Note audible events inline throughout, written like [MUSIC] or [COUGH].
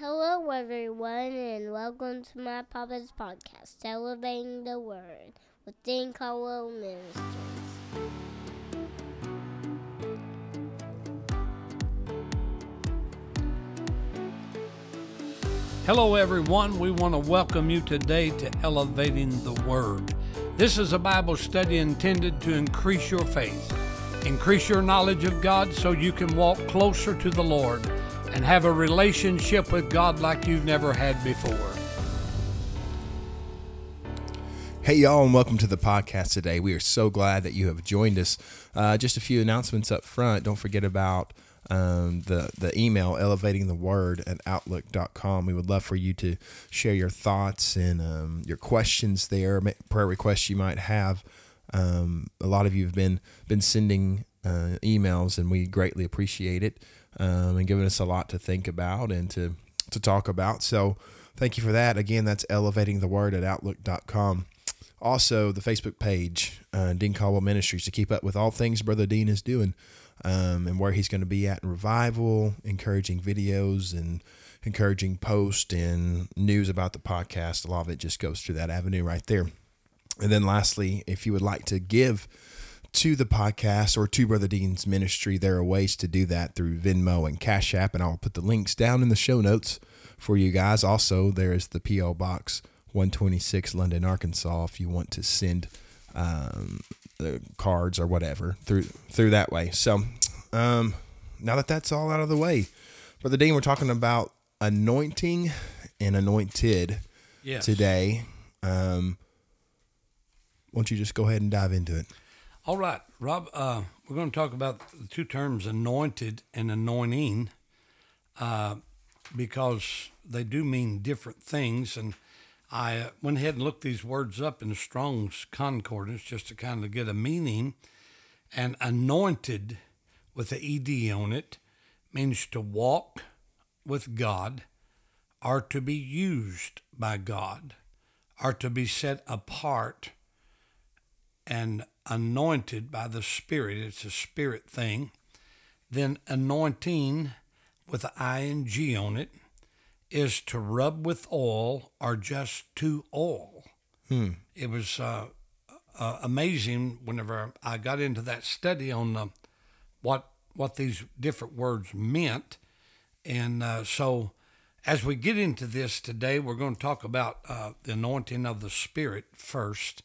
Hello, everyone, and welcome to my Papa's podcast, Elevating the Word with Dean Caldwell Ministries. Hello, everyone. We want to welcome you today to Elevating the Word. This is a Bible study intended to increase your faith, increase your knowledge of God so you can walk closer to the Lord and have a relationship with God like you've never had before. Hey, y'all, and welcome to the podcast today. We are so glad that you have joined us. Uh, just a few announcements up front. Don't forget about um, the, the email, elevating the word at outlook.com. We would love for you to share your thoughts and um, your questions there, prayer requests you might have. Um, a lot of you have been, been sending uh, emails, and we greatly appreciate it um, and giving us a lot to think about and to, to talk about. So thank you for that. Again, that's elevating the word at outlook.com. Also, the Facebook page, uh, Dean Caldwell Ministries, to keep up with all things Brother Dean is doing um, and where he's going to be at in revival, encouraging videos and encouraging posts and news about the podcast. A lot of it just goes through that avenue right there. And then, lastly, if you would like to give to the podcast or to Brother Dean's ministry, there are ways to do that through Venmo and Cash App, and I'll put the links down in the show notes for you guys. Also, there is the P.O. Box 126, London, Arkansas, if you want to send um, the cards or whatever through through that way. So, um, now that that's all out of the way, Brother Dean, we're talking about anointing and anointed Yes. today. Um, why don't you just go ahead and dive into it? All right, Rob, uh, we're going to talk about the two terms anointed and anointing uh, because they do mean different things. And I uh, went ahead and looked these words up in Strong's Concordance just to kind of get a meaning. And anointed with the ED on it means to walk with God, or to be used by God, or to be set apart and anointed by the Spirit. It's a spirit thing. Then anointing with an ing on it is to rub with oil or just to oil. It was uh, uh, amazing whenever I got into that study on the, what what these different words meant, and uh, so as we get into this today, we're going to talk about uh, the anointing of the Spirit 1st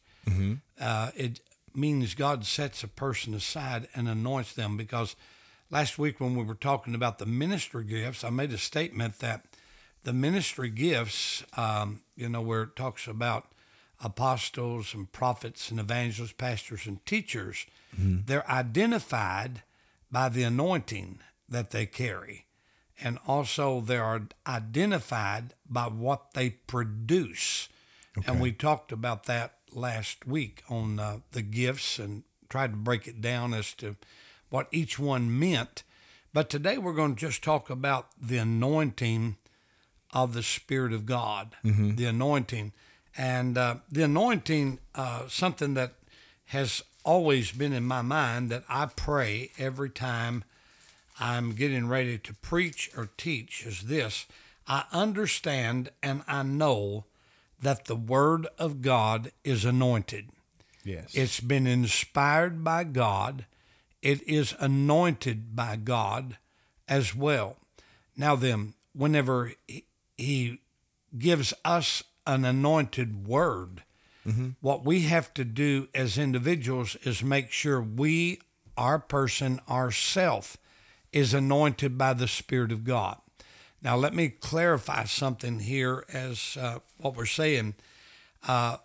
Uh, it means God sets a person aside and anoints them because last week when we were talking about the ministry gifts, I made a statement that the ministry gifts, um, you know, where it talks about apostles and prophets and evangelists, pastors and teachers, they're identified by the anointing that they carry. And also they are identified by what they produce. And we talked about that last week on uh, the gifts and tried to break it down as to what each one meant. But today we're going to just talk about the anointing of the Spirit of God, the anointing. And uh, the anointing, uh, something that has always been in my mind that I pray every time I'm getting ready to preach or teach is this I understand and I know that the Word of God is anointed. Yes. It's been inspired by God. It is anointed by God as well. Now, then, whenever he, gives us an anointed word, mm-hmm. what we have to do as individuals is make sure we, our person, ourself, is anointed by the Spirit of God. Now, let me clarify something here as uh, what we're saying. Uh,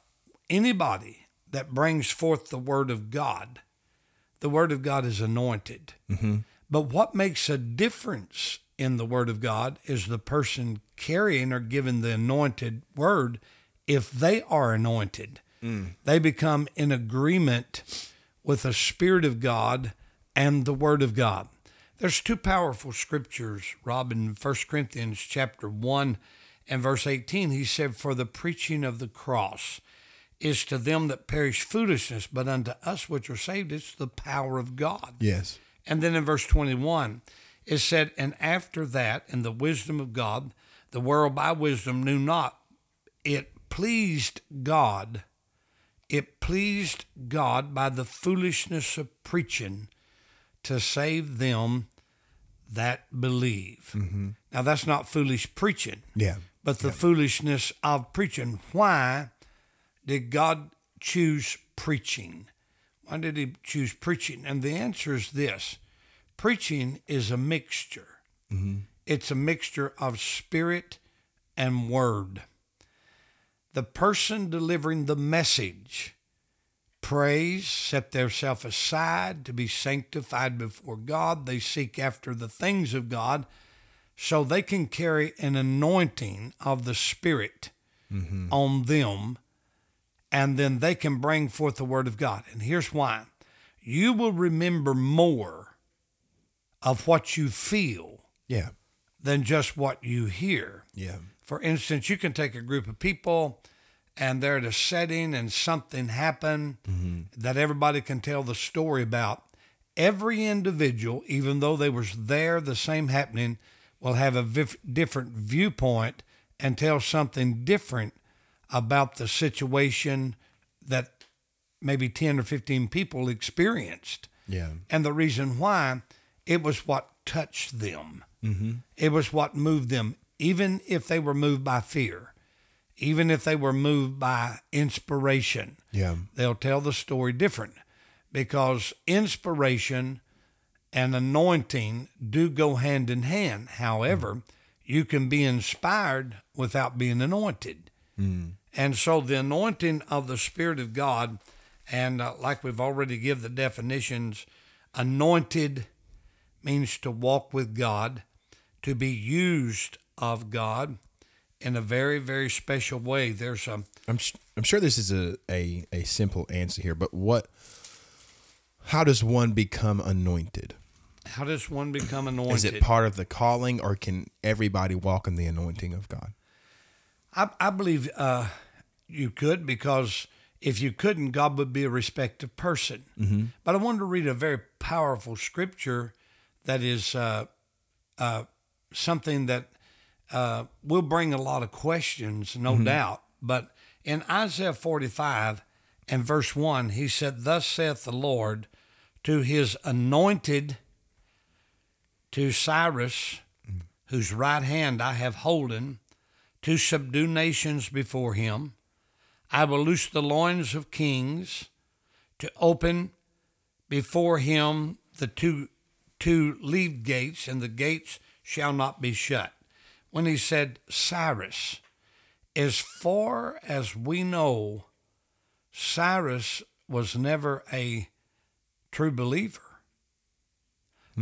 anybody that brings forth the Word of God, the Word of God is anointed. But what makes a difference in the Word of God is the person carrying or giving the anointed Word, if they are anointed, they become in agreement with the Spirit of God and the Word of God. There's two powerful scriptures, Rob, in 1 Corinthians chapter 1 and verse 18. He said, For the preaching of the cross is to them that perish foolishness, but unto us which are saved, it's the power of God. yes. And then in verse 21, It said, And after that, in the wisdom of God, the world by wisdom knew not. It pleased God. It pleased God by the foolishness of preaching to save them that believe. Mm-hmm. Now, that's not foolish preaching Yeah. but the foolishness of preaching. Why did God choose preaching? Why did He choose preaching? And the answer is this preaching is a mixture, mm-hmm. it's a mixture of spirit and word. The person delivering the message prays, set theirself aside to be sanctified before God. They seek after the things of God so they can carry an anointing of the Spirit mm-hmm. on them, and then they can bring forth the Word of God. And here's why you will remember more of what you feel Yeah. than just what you hear. Yeah. For instance, you can take a group of people and they're at a setting and something happened that everybody can tell the story about. Every individual, even though they was there, the same happening, will have a vif- different viewpoint and tell something different about the situation that maybe 10 or 15 people experienced. Yeah. And the reason why, it was what touched them. Mm-hmm. It was what moved them, even if they were moved by fear, even if they were moved by inspiration. Yeah. They'll tell the story different because inspiration and anointing do go hand in hand. However, you can be inspired without being anointed. And so the anointing of the Spirit of God, and uh, like we've already give the definitions, anointed means to walk with God, to be used of God in a very, very special way. There's a I'm sh- I'm sure this is a, a a simple answer here, but what? How does one become anointed? how does one become anointed? Is it part of the calling, or can everybody walk in the anointing of God? I, I believe uh, you could because if you couldn't, God would be a respective person. Mm-hmm. But I wanted to read a very powerful scripture that is uh, uh, something that uh, will bring a lot of questions, no doubt. But in Isaiah 45 and verse 1, he said, Thus saith the Lord to his anointed, to Cyrus, whose right hand I have holden, to subdue nations before him. I will loose the loins of kings, to open before him the two two leaved gates, and the gates shall not be shut. When he said Cyrus, as far as we know, Cyrus was never a true believer.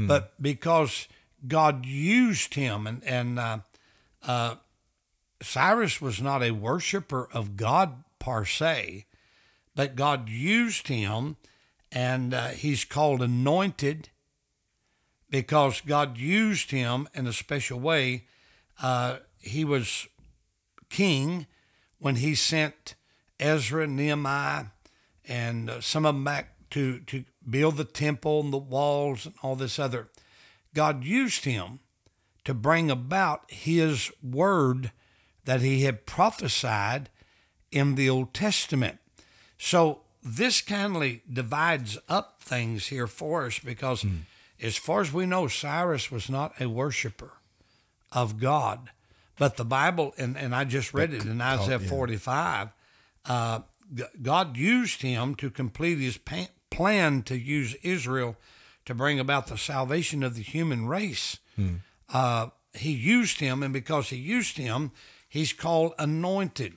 But because God used him, and, and uh, uh, Cyrus was not a worshiper of God per se, but God used him, and uh, he's called anointed because God used him in a special way. Uh, he was king when he sent Ezra, Nehemiah, and uh, some of them back to, to build the temple and the walls and all this other. God used him to bring about his word that he had prophesied in the Old Testament. So this kindly divides up things here for us because, as far as we know, Cyrus was not a worshiper of God. But the Bible, and, and I just read it in Isaiah 45, uh, God used him to complete his pa- plan to use Israel to bring about the salvation of the human race. Uh, he used him, and because he used him, he's called anointed.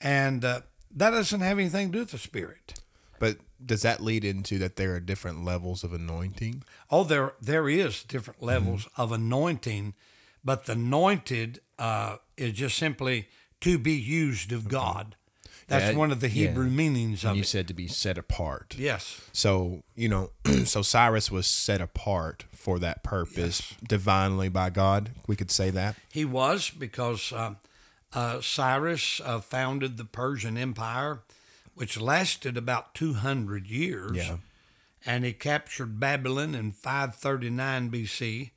And uh, that doesn't have anything to do with the Spirit. But does that lead into that there are different levels of anointing? Oh, there there is different levels of anointing, but the anointed uh, is just simply to be used of God. That's Yeah, one of the yeah. Hebrew meanings of And you it. said to be set apart. yes, So, you know, [CLEARS THROAT] so Cyrus was set apart for that purpose divinely by God. We could say that. he was because uh, uh, Cyrus uh, founded the Persian Empire, which lasted about two hundred years. Yeah. and he captured Babylon in 539 BC,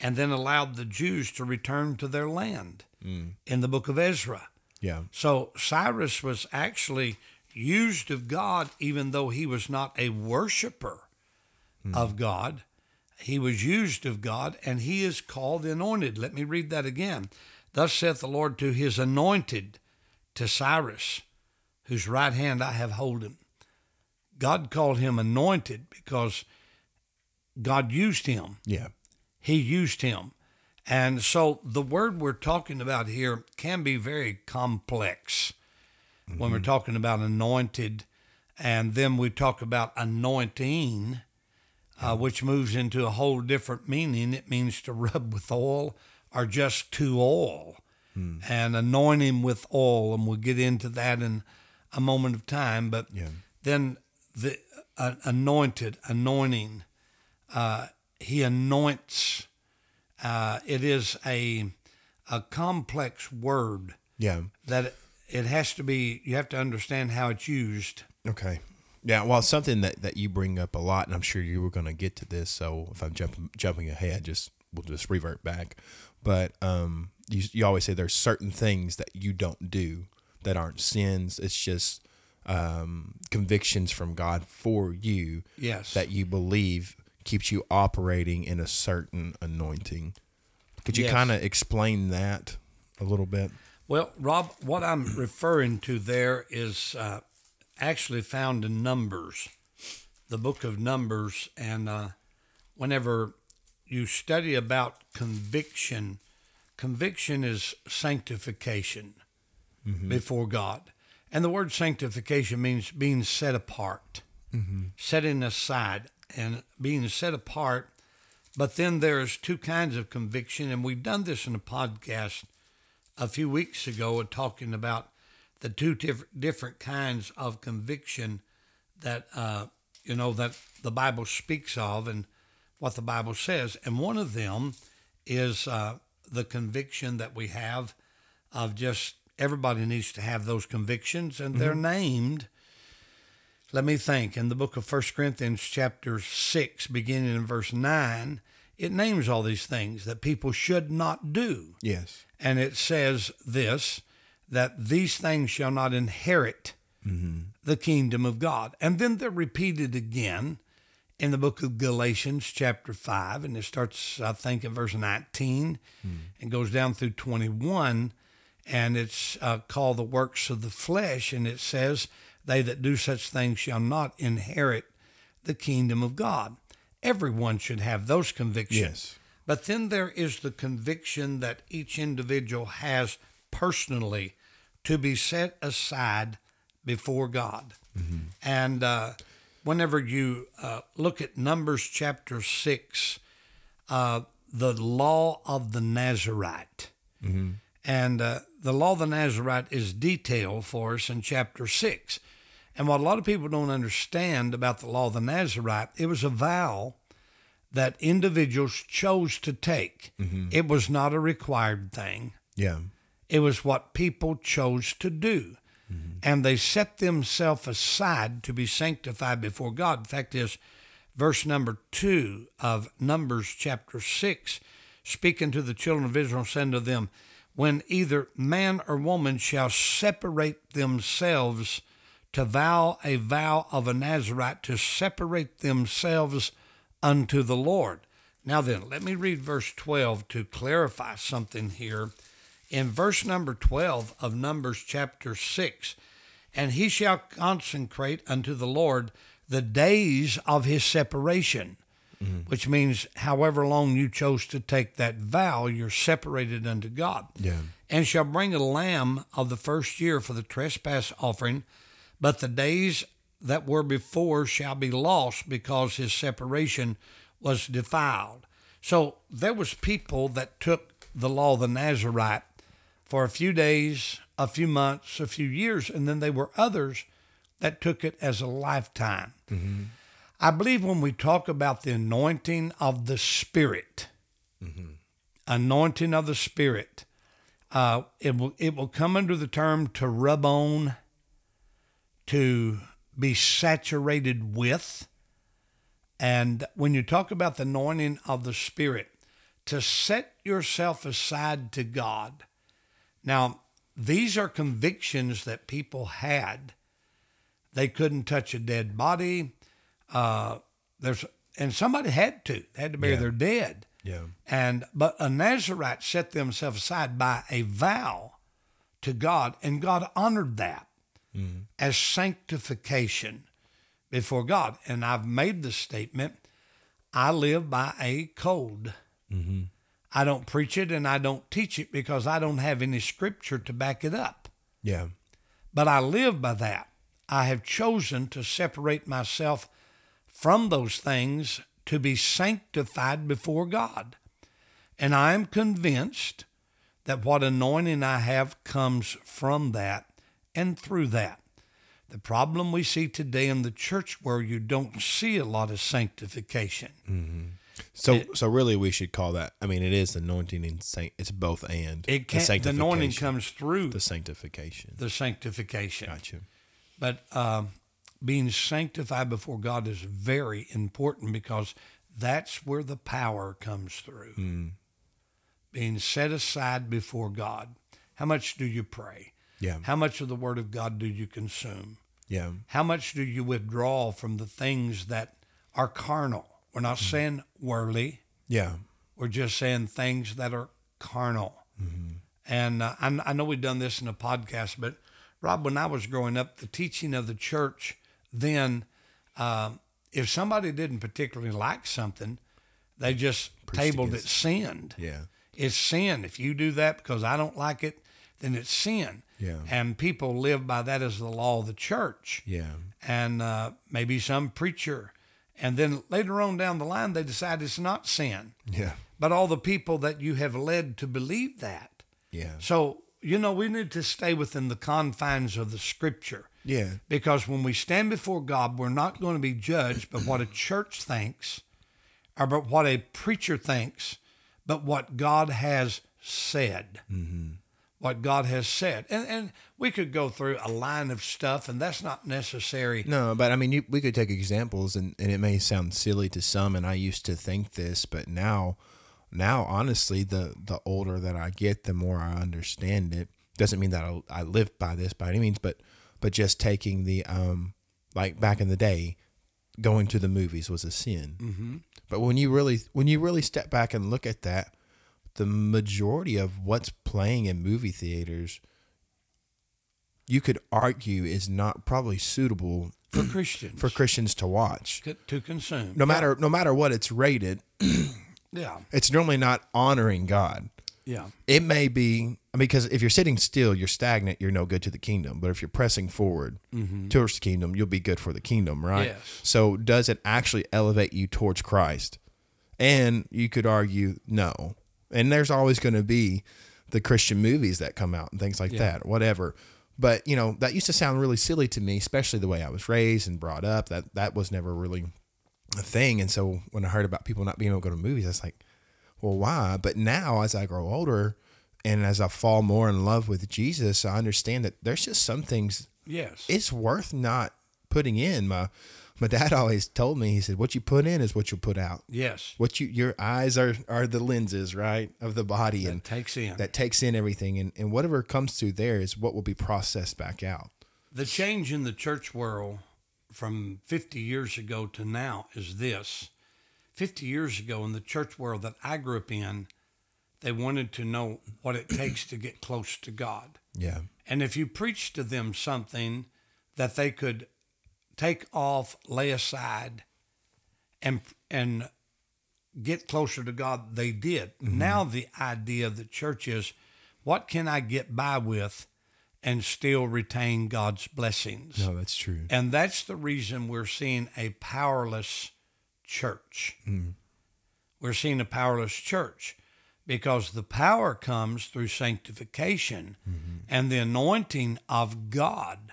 and then allowed the Jews to return to their land mm. in the book of Ezra. Yeah. So Cyrus was actually used of God, even though he was not a worshiper mm. of God. He was used of God, and he is called anointed. Let me read that again. Thus saith the Lord to his anointed, to Cyrus, whose right hand I have holden. God called him anointed because God used him Yeah. He used him. And so the word we're talking about here can be very complex when we're talking about anointed. And then we talk about anointing, uh, which moves into a whole different meaning. It means to rub [LAUGHS] with oil or just to oil and anoint him with oil. And we'll get into that in a moment of time. But Yeah. then the uh, anointed, anointing, uh, he anoints. Uh, it is a a complex word Yeah. that it has to be. You have to understand how it's used. Okay. Yeah, well, something that, that you bring up a lot, and I'm sure you were going to get to this. So if I'm jumping jumping ahead, just we'll just revert back. But um, you you always say there's certain things that you don't do that aren't sins. It's just um, convictions from God for you Yes. that you believe keeps you operating in a certain anointing. Could you Yes. kind of explain that a little bit? Well, Rob, what I'm referring to there is uh, actually found in Numbers, the book of Numbers. And uh, whenever you study about conviction, conviction is sanctification before God. And the word sanctification means being set apart, setting aside, and being set apart. But then there's two kinds of conviction, and we've done this in a podcast a few weeks ago talking about the two diff- different kinds of conviction that uh, you know that the Bible speaks of and what the Bible says, and one of them is uh, the conviction that we have of just everybody needs to have those convictions, and they're named. Let me think. In the book of First Corinthians, chapter 6, beginning in verse 9, it names all these things that people should not do. Yes. And it says this that these things shall not inherit the kingdom of God. And then they're repeated again in the book of Galatians, chapter 5. And it starts, I think, in verse 19 and goes down through 21. And it's uh, called the works of the flesh. And it says, They that do such things shall not inherit the kingdom of God. Everyone should have those convictions. Yes. But then there is the conviction that each individual has personally to be set aside before God. And uh, whenever you uh, look at Numbers chapter 6, uh, the law of the Nazarite. And uh, the law of the Nazarite is detailed for us in chapter 6. And what a lot of people don't understand about the law of the Nazarite, it was a vow that individuals chose to take. Mm-hmm. It was not a required thing. Yeah. It was what people chose to do. Mm-hmm. And they set themselves aside to be sanctified before God. The fact is, verse number two of Numbers chapter six, speaking to the children of Israel, saying to them, When either man or woman shall separate themselves to vow a vow of a Nazarite, to separate themselves unto the Lord. Now then, let me read verse 12 to clarify something here in verse number 12 of Numbers chapter 6 and he shall consecrate unto the Lord the days of his separation, mm-hmm. which means however long you chose to take that vow, you're separated unto God. Yeah. And shall bring a lamb of the first year for the trespass offering, but the days that were before shall be lost because his separation was defiled. So there was people that took the law of the Nazarite for a few days, a few months, a few years, and then there were others that took it as a lifetime. I believe when we talk about the anointing of the Spirit, anointing of the Spirit, uh, it will it will come under the term to rub on, to be saturated with, and when you talk about the anointing of the Spirit, to set yourself aside to God. Now, these are convictions that people had. They couldn't touch a dead body. Uh, there's and somebody had to. They had to bury Yeah. their dead. Yeah. And but a Nazarite set themselves aside by a vow to God, and God honored that Mm-hmm. as sanctification before God. And I've made the statement: I live by a code. Mm-hmm. I don't preach it and I don't teach it because I don't have any scripture to back it up. Yeah. But I live by that. I have chosen to separate myself from those things to be sanctified before God. And I am convinced that what anointing I have comes from that and through that. The problem we see today in the church where you don't see a lot of sanctification. So so really we should call that I mean it is anointing and saint it's both and It can't, the anointing comes through the sanctification. the sanctification. Gotcha. But um, being sanctified before God is very important because that's where the power comes through. Being set aside before God. How much do you pray? Yeah. How much of the Word of God do you consume? Yeah. How much do you withdraw from the things that are carnal? We're not saying worldly. Yeah. We're just saying things that are carnal. And uh, I, I know we've done this in a podcast, but Rob, when I was growing up, the teaching of the church then, um, if somebody didn't particularly like something, they just tabled it sinned. Yeah. It's sin. If you do that because I don't like it, then it's sin. Yeah. And people live by that as the law of the church Yeah. and uh, maybe some preacher. And then later on down the line, they decide it's not sin. Yeah. But all the people that you have led to believe that. Yeah. So, you know, we need to stay within the confines of the scripture. Yeah. Because when we stand before God, we're not going to be judged by what a [CLEARS THROAT] church thinks or but what a preacher thinks, but what God has said. What God has said. And, and we could go through a line of stuff, and that's not necessary. No, but I mean, you, we could take examples, and, and it may sound silly to some, and I used to think this, but now, now honestly, the the older that I get, the more I understand it. Doesn't mean that I, I live by this by any means, but but just taking the um like back in the day, going to the movies was a sin. Mm-hmm. But when you really when you really step back and look at that, the majority of what's playing in movie theaters you could argue is not probably suitable [CLEARS THROAT] For Christians. for Christians to watch. to, consume. No matter no matter what it's rated, [CLEARS THROAT] Yeah. it's normally not honoring God. Yeah. It may be I mean, because if you're sitting still, you're stagnant, you're no good to the kingdom. But if you're pressing forward mm-hmm. towards the kingdom, you'll be good for the kingdom, right? Yes. So does it actually elevate you towards Christ? And you could argue no. And there's always going to be the Christian movies that come out and things like Yeah. that, whatever. But you know that used to sound really silly to me, especially the way I was raised and brought up. That that was never really a thing. And so when I heard about people not being able to go to movies, I was like, well, why? But now as I grow older and as I fall more in love with Jesus, I understand that there's just some things Yes. it's worth not putting in. My my dad always told me, he said, What you put in is what you put out. yes. What you your eyes are are the lenses, right, of the body and Takes in. that takes in everything and, and whatever comes through there is what will be processed back out. The change in the church world from 50 years ago to now is this. 50 years ago in the church world that I grew up in, they wanted to know what it takes to get close to God. Yeah. And if you preached to them something that they could take off, lay aside, and and get closer to God, they did. Mm-hmm. Now the idea of the church is, what can I get by with, and still retain God's blessings? No, that's true. And that's the reason we're seeing a powerless church. Mm. We're seeing a powerless church because the power comes through sanctification mm-hmm. and the anointing of God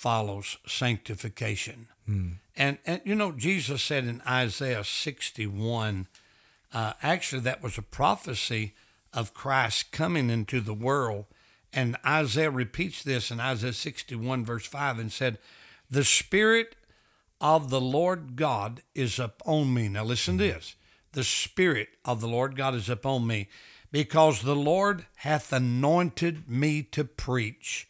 follows sanctification. And, and you know, Jesus said in Isaiah 61, uh, actually, that was a prophecy of Christ coming into the world. And Isaiah repeats this in Isaiah 61, verse 5, and said, The Spirit of the Lord God is upon me. Now, listen to this. the Spirit of the Lord God is upon me, because the Lord hath anointed me to preach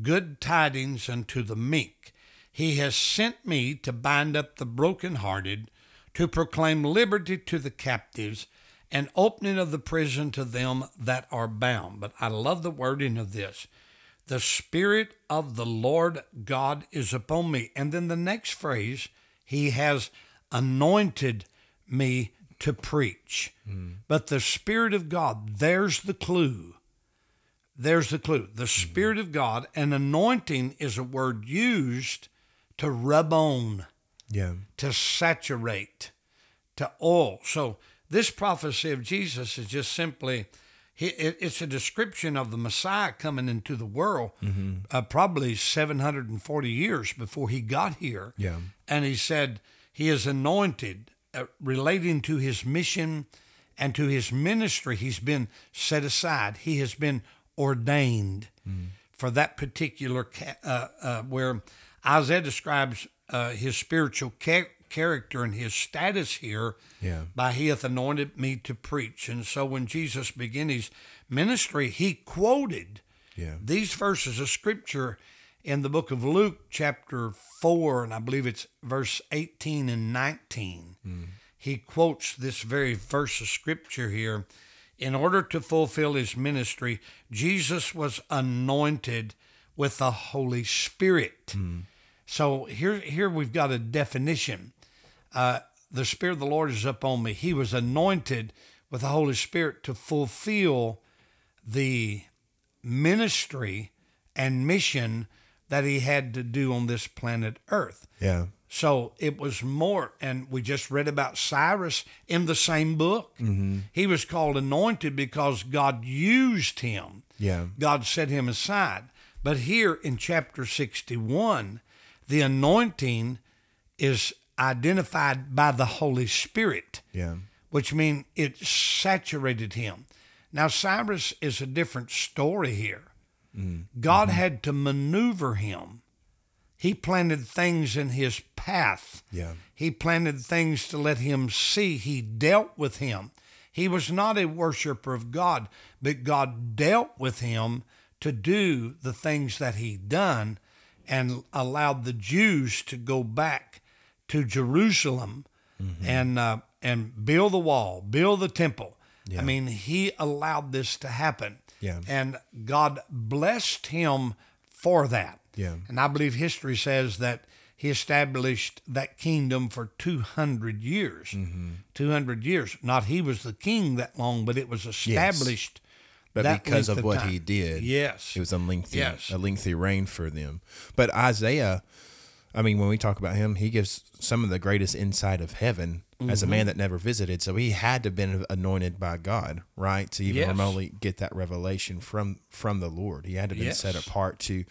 good tidings unto the meek. He has sent me to bind up the brokenhearted, to proclaim liberty to the captives, and opening of the prison to them that are bound. But I love the wording of this. The Spirit of the Lord God is upon me. And then the next phrase, He has anointed me to preach. Hmm. But the Spirit of God, there's the clue. There's the clue. The Spirit of God, and anointing is a word used to rub on, Yeah. to saturate, to oil. So this prophecy of Jesus is just simply it's a description of the Messiah coming into the world, uh, probably 740 years before he got here. Yeah. And he said he is anointed, uh, relating to his mission and to his ministry. He's been set aside. He has been ordained for that particular, ca- uh, uh, where Isaiah describes uh, his spiritual ca- character and his status here Yeah. by he hath anointed me to preach. And so when Jesus began his ministry, he quoted Yeah. these verses of scripture in the book of Luke, chapter 4, and I believe it's verse 18 and 19. He quotes this very verse of scripture here. In order to fulfill his ministry, Jesus was anointed with the Holy Spirit. So here, here we've got a definition. Uh, the Spirit of the Lord is upon me. He was anointed with the Holy Spirit to fulfill the ministry and mission that he had to do on this planet Earth. Yeah. So it was more, and we just read about Cyrus in the same book. Mm-hmm. He was called anointed because God used him. Yeah. God set him aside. But here in chapter 61, the anointing is identified by the Holy Spirit Yeah. which means it saturated him. Now, Cyrus is a different story here. Mm. God mm-hmm. had to maneuver him. He planted things in his path. Yeah. He planted things to let him see. He dealt with him. He was not a worshiper of God, but God dealt with him to do the things that he done and allowed the Jews to go back to Jerusalem and uh, and build the wall, build the temple. I mean, he allowed this to happen. Yeah. And God blessed him for that. Yeah. And I believe history says that he established that kingdom for 200 years. Mm-hmm. 200 years. Not he was the king that long, but it was established. But that because length of what time. he did, Yes. it was a lengthy, Yes. a lengthy reign for them. But Isaiah, I mean, when we talk about him, he gives some of the greatest insight of heaven as a Mm-hmm. man that never visited. So he had to have been anointed by God, right, to even Yes. remotely get that revelation from from the Lord. He had to have been set apart to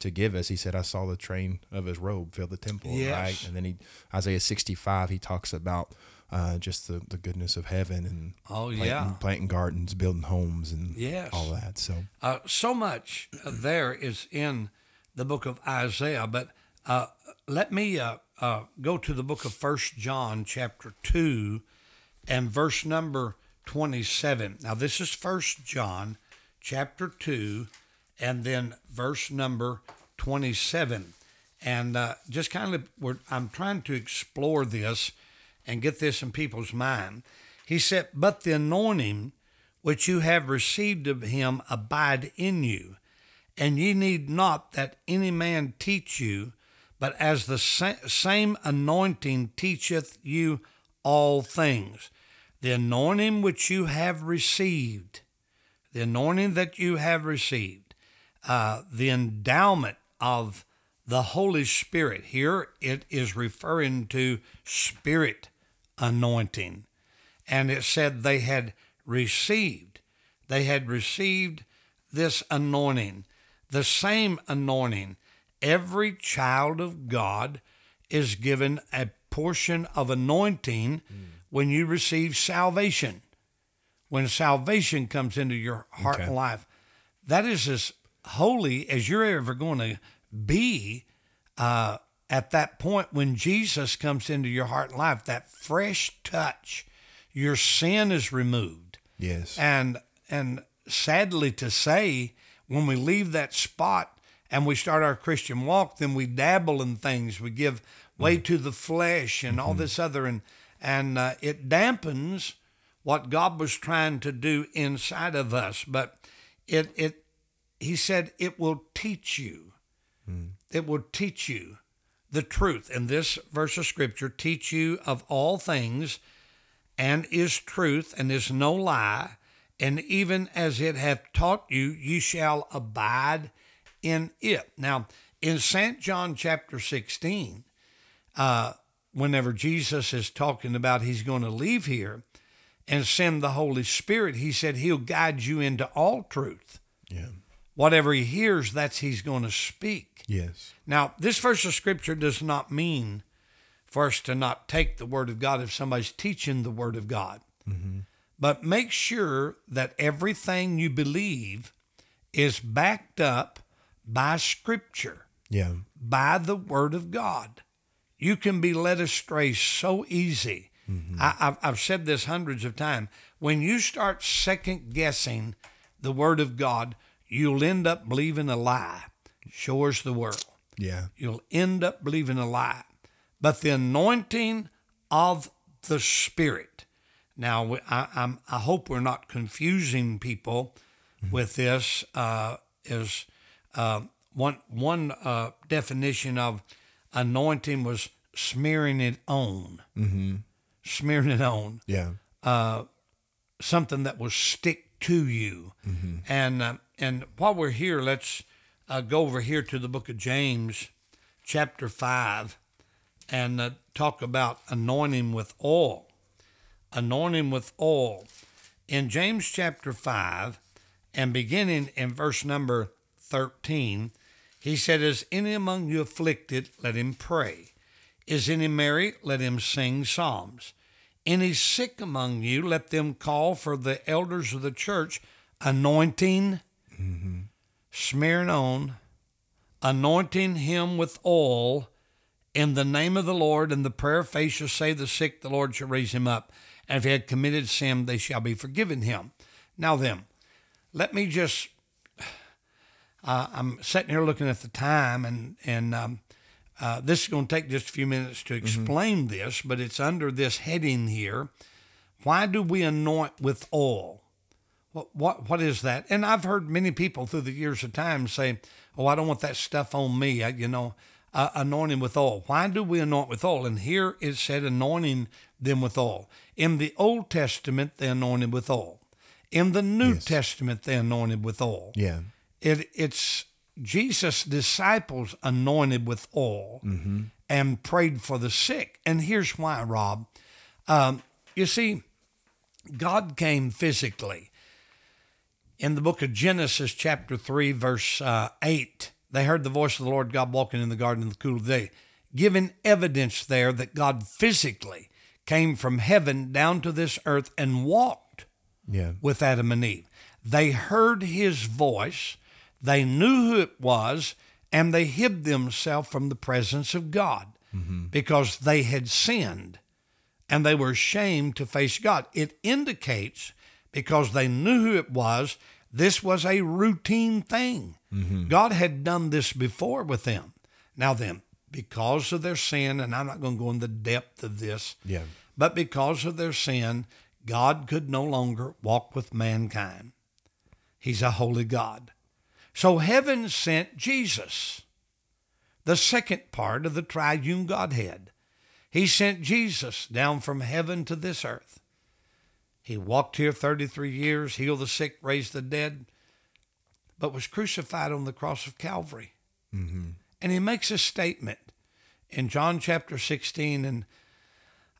to give us. He said, "I saw the train of his robe fill the temple." Yes. Right, and then he Isaiah sixty five, he talks about. Uh, just the, the goodness of heaven and Oh, planting, yeah. planting gardens, building homes, and Yes. all that. So Uh, so much uh, there is in the book of Isaiah, but uh, let me uh, uh, go to the book of First John, chapter two, and verse number twenty-seven. Now, this is First John, chapter two, and then verse number twenty-seven, and uh, just kind of I'm trying to explore this and get this in people's mind. He said, "But the anointing." which you have received of him abide in you, and ye need not that any man teach you, but as the sa- same anointing teacheth you all things. The anointing which you have received, the anointing that you have received, uh, the endowment of the Holy Spirit. Here it is referring to spirit anointing and it said they had received they had received this anointing the same anointing every child of god is given a portion of anointing when you receive salvation when salvation comes into your heart Okay. and life that is as holy as you're ever going to be uh, at that point when Jesus comes into your heart and life, that fresh touch your sin is removed. Yes. And and sadly to say, when we leave that spot and we start our Christian walk, then we dabble in things. We give way mm. to the flesh and all mm-hmm. this other, and and uh, it dampens what God was trying to do inside of us. But it it he said it will teach you. Mm. It will teach you the truth. And this verse of scripture teach you of all things and is truth and is no lie. And even as it hath taught you, you shall abide in it. Now, in St. John chapter 16, uh, whenever Jesus is talking about he's going to leave here and send the Holy Spirit, he said he'll guide you into all truth. Yeah. Whatever he hears, that's he's going to speak. Yes. Now, this verse of scripture does not mean for us to not take the word of God if somebody's teaching the word of God. But make sure that everything you believe is backed up by scripture, Yeah. by the word of God. You can be led astray so easy. I, I've, I've said this hundreds of times. When you start second guessing the word of God, you'll end up believing a lie. As the world Yeah. you'll end up believing a lie. But the anointing of the Spirit. Now, I, I'm, I hope we're not confusing people with this. Uh, is uh, one one uh, definition of anointing was smearing it on, mm-hmm. smearing it on Yeah. something that will stick to you. And uh, and while we're here, let's uh, go over here to the book of James, chapter five, and uh, talk about anointing with oil. Anointing with oil. In James chapter five, and beginning in verse number thirteen, he said, "Is any among you afflicted? Let him pray. Is any merry? Let him sing psalms." Any sick among you, let them call for the elders of the church, anointing, smearing on, anointing him with oil in the name of the Lord, and the prayer of faith shall save the sick, the Lord shall raise him up. And if he had committed sin, they shall be forgiven him. Now then, let me just, uh, I'm sitting here looking at the time, and, and um, uh, this is going to take just a few minutes to explain this, but it's under this heading here. Why do we anoint with oil? What, what what is that? And I've heard many people through the years of time say, "Oh, I don't want that stuff on me." I, you know, uh, anointing with oil. Why do we anoint with oil? And here it said, anointing them with oil. In the Old Testament, they anointed with oil. In the New Yes. Testament, they anointed with oil. Yeah. It it's Jesus' disciples anointed with oil and prayed for the sick. And here's why, Rob. Um, you see, God came physically. In the book of Genesis, chapter 3, verse uh, 8, they heard the voice of the Lord God walking in the garden in the cool of the day, giving evidence there that God physically came from heaven down to this earth and walked Yeah. with Adam and Eve. They heard his voice, they knew who it was, and they hid themselves from the presence of God mm-hmm. because they had sinned and they were ashamed to face God. It indicates because they knew who it was, this was a routine thing. Mm-hmm. God had done this before with them. Now, then, because of their sin, and I'm not going to go in the depth of this, Yeah. but because of their sin, God could no longer walk with mankind. He's a holy God. So heaven sent Jesus, the second part of the triune Godhead. He sent Jesus down from heaven to this earth. He walked here 33 years, healed the sick, raised the dead, but was crucified on the cross of Calvary. And he makes a statement in John chapter 16 and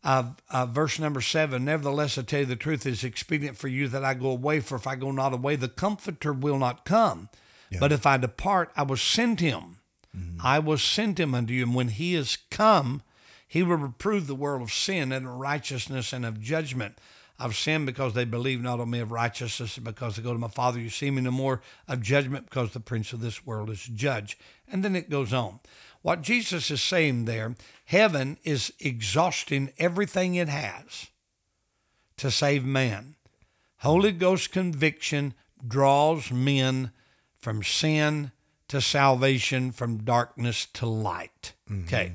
uh, uh, verse number seven. Nevertheless, I tell you the truth, it is expedient for you that I go away, for if I go not away, the Comforter will not come. But if I depart, I will send him. Mm-hmm. I will send him unto you. And when he is come, he will reprove the world of sin and of righteousness and of judgment. Of sin because they believe not on me, of righteousness because they go to my Father. You see me no more of judgment because the prince of this world is judge. And then it goes on. What Jesus is saying there, heaven is exhausting everything it has to save man. Holy Ghost conviction draws men from sin to salvation, from darkness to light. Mm-hmm. Okay.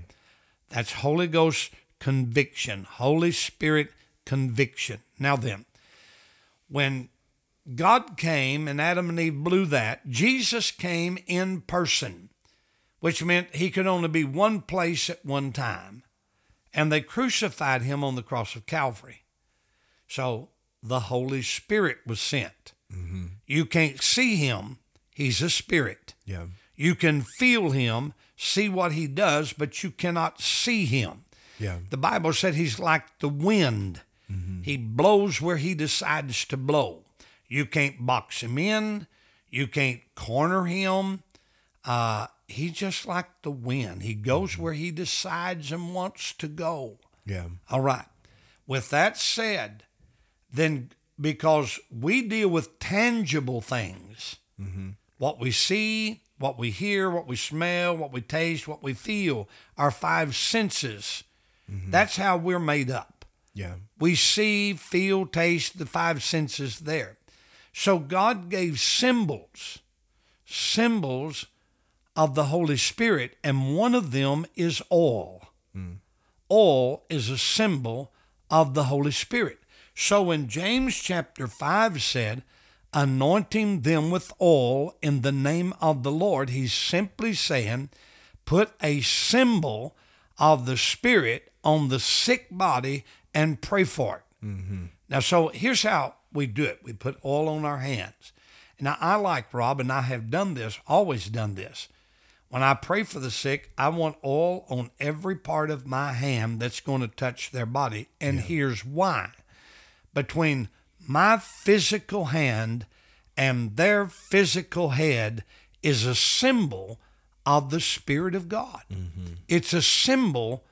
That's Holy Ghost conviction, Holy Spirit conviction. Now then, when God came and Adam and Eve blew that, Jesus came in person, which meant he could only be one place at one time. And they crucified him on the cross of Calvary. So the Holy Spirit was sent. Mm-hmm. You can't see him, he's a spirit. Yeah. You can feel him, see what he does, but you cannot see him. Yeah. The Bible said he's like the wind. Mm-hmm. He blows where he decides to blow. You can't box him in. You can't corner him. Uh, he's just like the wind. He goes mm-hmm. where he decides and wants to go. Yeah. All right. With that said, then because we deal with tangible things, mm-hmm. What we see, what we hear, what we smell, what we taste, what we feel, our five senses, mm-hmm. that's how we're made up. Yeah. We see, feel, taste, the five senses there. So God gave symbols, symbols of the Holy Spirit, and one of them is oil. Oil mm. is a symbol of the Holy Spirit. So when James chapter 5 said, anointing them with oil in the name of the Lord, he's simply saying, put a symbol of the Spirit on the sick body and pray for it. Mm-hmm. Now, so here's how we do it we put oil on our hands. Now, I like Rob, and I have done this, always done this. When I pray for the sick, I want oil on every part of my hand that's going to touch their body. And here's why between my physical hand and their physical head is a symbol of the Spirit of God. Mm-hmm. It's a symbol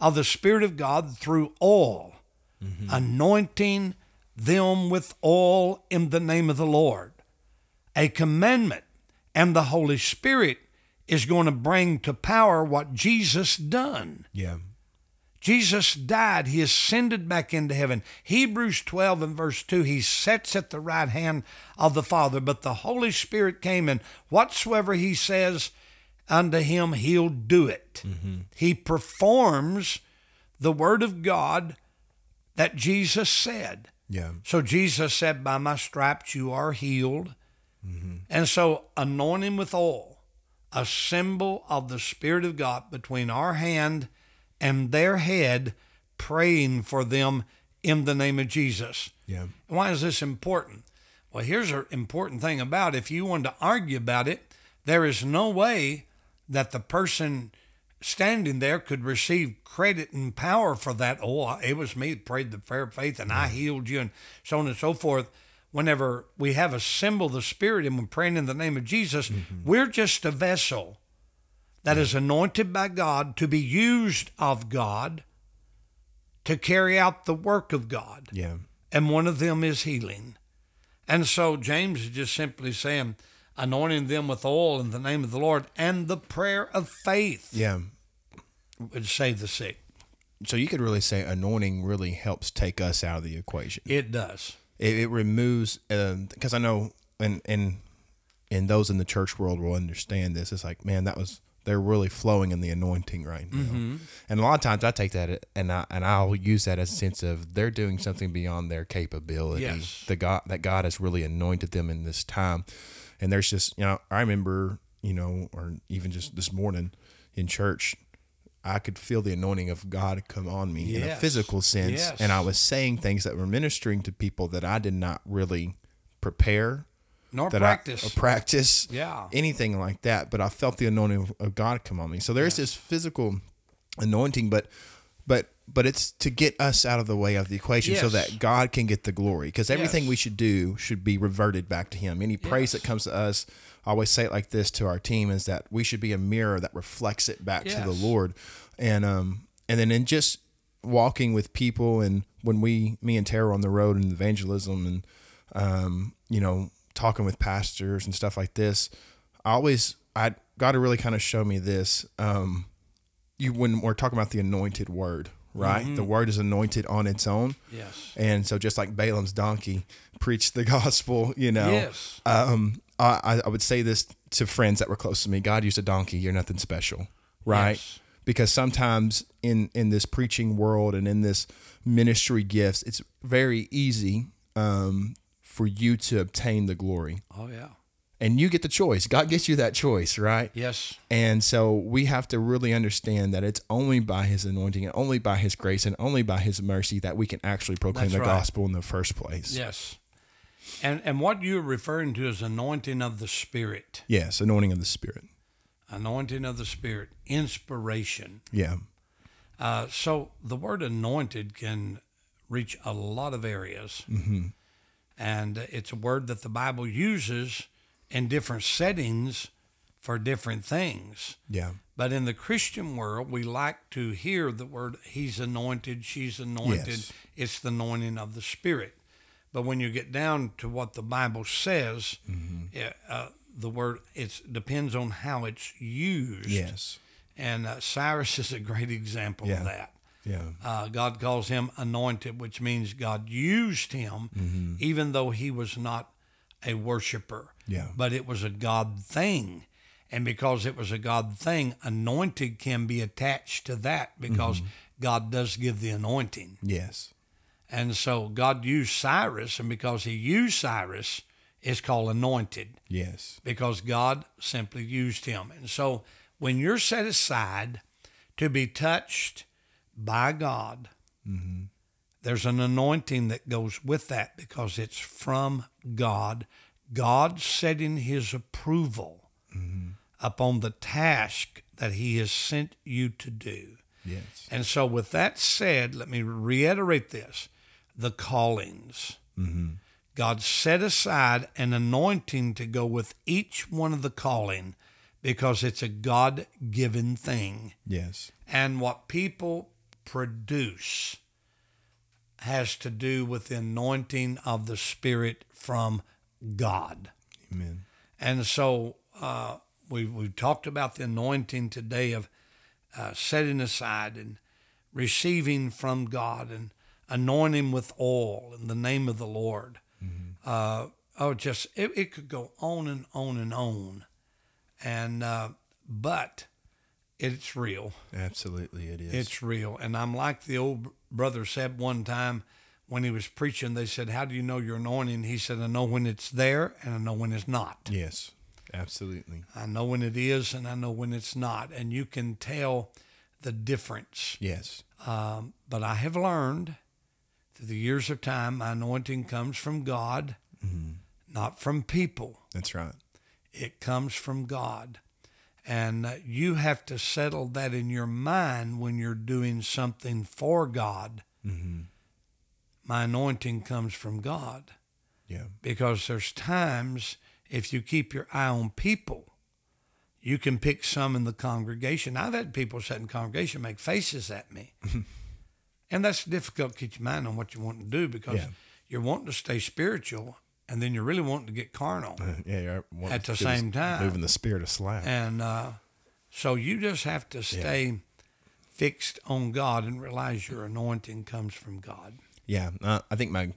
of the Spirit of God through oil, mm-hmm. anointing them with oil in the name of the Lord. A commandment, and the Holy Spirit is going to bring to power what Jesus done. Yeah. Jesus died. He ascended back into heaven. Hebrews 12 and verse 2, he sits at the right hand of the Father. But the Holy Spirit came, and whatsoever he says unto him, he'll do it. Mm-hmm. He performs the word of God that Jesus said. Yeah. So Jesus said, By my stripes you are healed. Mm-hmm. And so anoint him with oil, a symbol of the Spirit of God between our hand and their head, praying for them in the name of Jesus. Yeah. Why is this important? Well, here's an important thing about it. if you wanted to argue about it, there is no way that the person standing there could receive credit and power for that. Oh, it was me that prayed the prayer of faith and I healed you, and so on and so forth. Whenever we have a symbol of the Spirit and we're praying in the name of Jesus, mm-hmm. we're just a vessel that is anointed by God to be used of God to carry out the work of God Yeah. and one of them is healing. And so James is just simply saying, anointing them with oil in the name of the Lord and the prayer of faith Yeah. would save the sick. So you could really say anointing really helps take us out of the equation. It does. It, it removes um, because I know and and and those in the church world will understand this. It's like, man, that was they're really flowing in the anointing right now. Mm-hmm. And a lot of times I take that and I and I'll use that as a sense of they're doing something beyond their capability. Yes. The God that God has really anointed them in this time. And there's just you know I remember you know or even just this morning in church. I could feel the anointing of God come on me in a physical sense, Yes. and I was saying things that were ministering to people that I did not really prepare Nor that practice. I practice Yeah. anything like that. But I felt the anointing of, God come on me. So there's this physical anointing, but but but it's to get us out of the way of the equation so that God can get the glory. Because everything Yes. we should do should be reverted back to Him. Any praise Yes. that comes to us, I always say it like this to our team: is that we should be a mirror that reflects it back to the Lord, and um and then in just walking with people and when we me and Tara on the road in evangelism and um you know talking with pastors and stuff like this I always I God to really kind of show me this um you when we're talking about the anointed word right? The word is anointed on its own. Yes. And so, just like Balaam's donkey preached the [LAUGHS] gospel, you know, Yes. um, I, I would say this to friends that were close to me God used a donkey, you're nothing special, right? Yes. Because sometimes in, in this preaching world and in this ministry gifts, it's very easy um, for you to obtain the glory. Oh yeah. And you get the choice. God gets you that choice, right? Yes. And so we have to really understand that it's only by his anointing and only by his grace and only by his mercy that we can actually proclaim That's the right. gospel in the first place. Yes. And and what you're referring to is anointing of the spirit. Yes, anointing of the spirit. Anointing of the spirit. Inspiration. Yeah. Uh, so the word anointed can reach a lot of areas. Mm-hmm. And it's a word that the Bible uses in different settings for different things. Yeah. But in the Christian world, we like to hear the word he's anointed, she's anointed. Yes. It's the anointing of the Spirit. But when you get down to what the Bible says, yeah, uh, the word it depends on how it's used. Yes. And uh, Cyrus [LAUGHS] is a great example Yeah. of that. Yeah. Uh, God calls him anointed, which means God used him, Mm-hmm. even though he was not a worshiper. Yeah. But it was a God thing. And because it was a God thing, anointed can be attached to that because Mm-hmm. God does give the anointing. Yes. And so God used Cyrus, and because he used Cyrus, it's called anointed Yes. because God simply used him. And so when you're set aside to be touched by God, mm-hmm. there's an anointing that goes with that because it's from God. God setting his approval mm-hmm. upon the task that he has sent you to do. Yes. And so, with that said, let me reiterate this the callings. Mm-hmm. God set aside an anointing to go with each one of the calling because it's a God given thing. Yes. And what people produce has to do with the anointing of the Spirit from God. Amen. And so uh, we we talked about the anointing today of uh, setting aside and receiving from God and anointing with oil in the name of the Lord. Uh, oh, just it, it could go on and on and on, and uh, but it's real. Absolutely, it is. It's real. And I'm like the old brother said one time when he was preaching, they said, How do you know you're anointing? He said, I know when it's there and I know when it's not. yes. Absolutely. I know when it is and I know when it's not. And you can tell the difference. Yes. Um, but I have learned through the years of time, my anointing comes from God, not from people. That's right. It comes from God. And you have to settle that in your mind when you're doing something for God. Mm-hmm. My anointing comes from God Yeah. because there's times if you keep your eye on people, you can pick some in the congregation. I've had people sit in congregation make faces at me. [LAUGHS] and that's difficult to keep your mind on what you want to do because Yeah. you're wanting to stay spiritual and then you're really wanting to get carnal. Yeah. you're- well, At the same time. moving the spirit of slack. And uh, so you just have to stay fixed on God and realize your anointing comes from God. Yeah, uh, I think my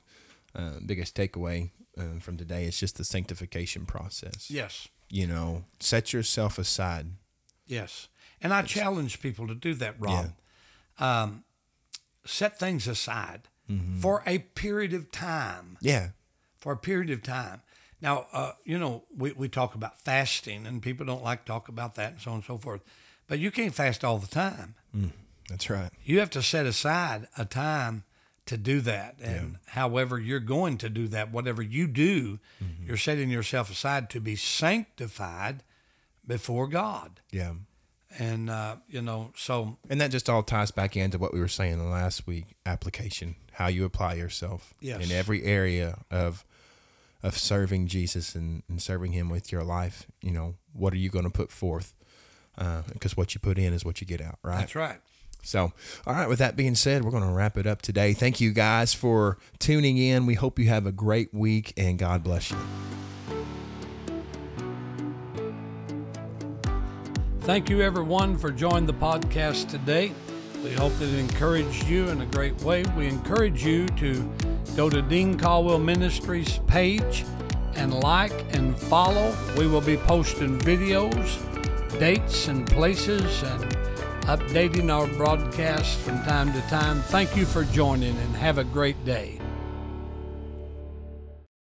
uh, biggest takeaway uh, from today is just the sanctification process. Yes, You know, set yourself aside. yes. And I challenge people to do that, Rob. Um, set things aside for a period of time. Yeah, For a period of time. Now, uh, you know, we, we talk about fasting, and people don't like to talk about that and so on and so forth. But you can't fast all the time. that's right. you have to set aside a time to do that and however you're going to do that whatever you do you're setting yourself aside to be sanctified before god Yeah. and uh, you know so And that just all ties back into what we were saying last week application, how you apply yourself Yes. in every area of of serving Jesus and, and serving him with your life. You know, what are you going to put forth? Uh, because what you put in is what you get out, right? that's right So, all right, with that being said, we're going to wrap it up today. Thank you guys for tuning in. We hope you have a great week and God bless you. thank you everyone for joining the podcast today We hope that it encouraged you in a great way. We encourage you to go to Dean Caldwell Ministries page and like and follow. We will be posting videos, dates, and places and updating our broadcast from time to time. Thank you for joining and have a great day.